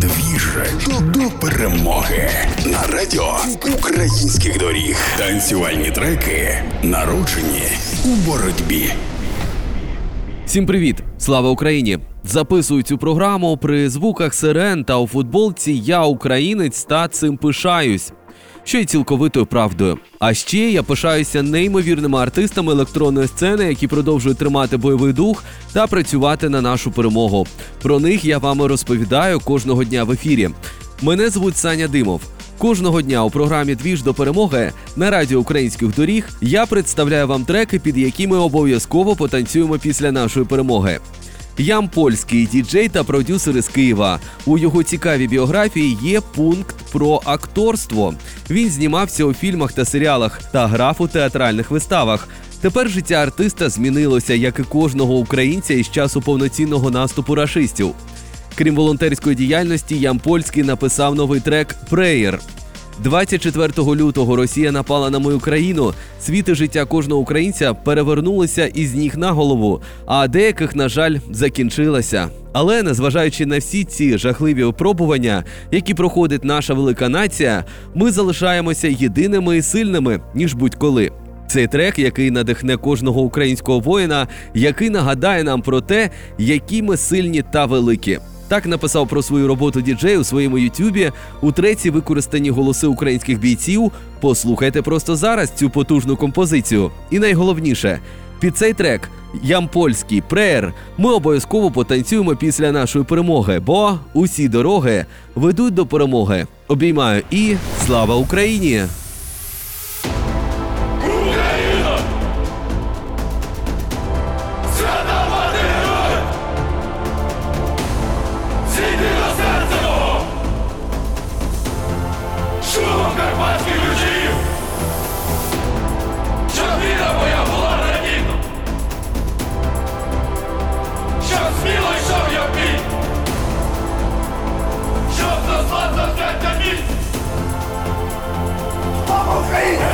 Двіж до перемоги на радіо українських доріг. Танцювальні треки народжені у боротьбі. Всім привіт! Слава Україні! Записую цю програму при звуках сирен та у футболці Я українець та цим пишаюсь. Що й цілковитою правдою. А ще я пишаюся неймовірними артистами електронної сцени, які продовжують тримати бойовий дух та працювати на нашу перемогу. Про них я вам розповідаю кожного дня в ефірі. Мене звуть Саня Димов. Кожного дня у програмі Двіж до перемоги на радіо українських доріг я представляю вам треки, під які ми обов'язково потанцюємо після нашої перемоги. Ям польський діджей та продюсер із Києва. У його цікавій біографії є пункт про акторство. Він знімався у фільмах та серіалах та грав у театральних виставах. Тепер життя артиста змінилося, як і кожного українця із часу повноцінного наступу рашистів. Крім волонтерської діяльності, Ям Польський написав новий трек Преєр. 24 лютого Росія напала на мою країну. Світи життя кожного українця перевернулися із ніг на голову, а деяких, на жаль, закінчилася. Але незважаючи на всі ці жахливі випробування, які проходить наша велика нація, ми залишаємося єдиними і сильними ніж будь-коли. Цей трек, який надихне кожного українського воїна, який нагадає нам про те, які ми сильні та великі. Так написав про свою роботу діджей у своєму Ютубі. У треці використані голоси українських бійців. Послухайте просто зараз цю потужну композицію. І найголовніше, під цей трек Ям польський преєр ми обов'язково потанцюємо після нашої перемоги, бо усі дороги ведуть до перемоги. Обіймаю і слава Україні! Слава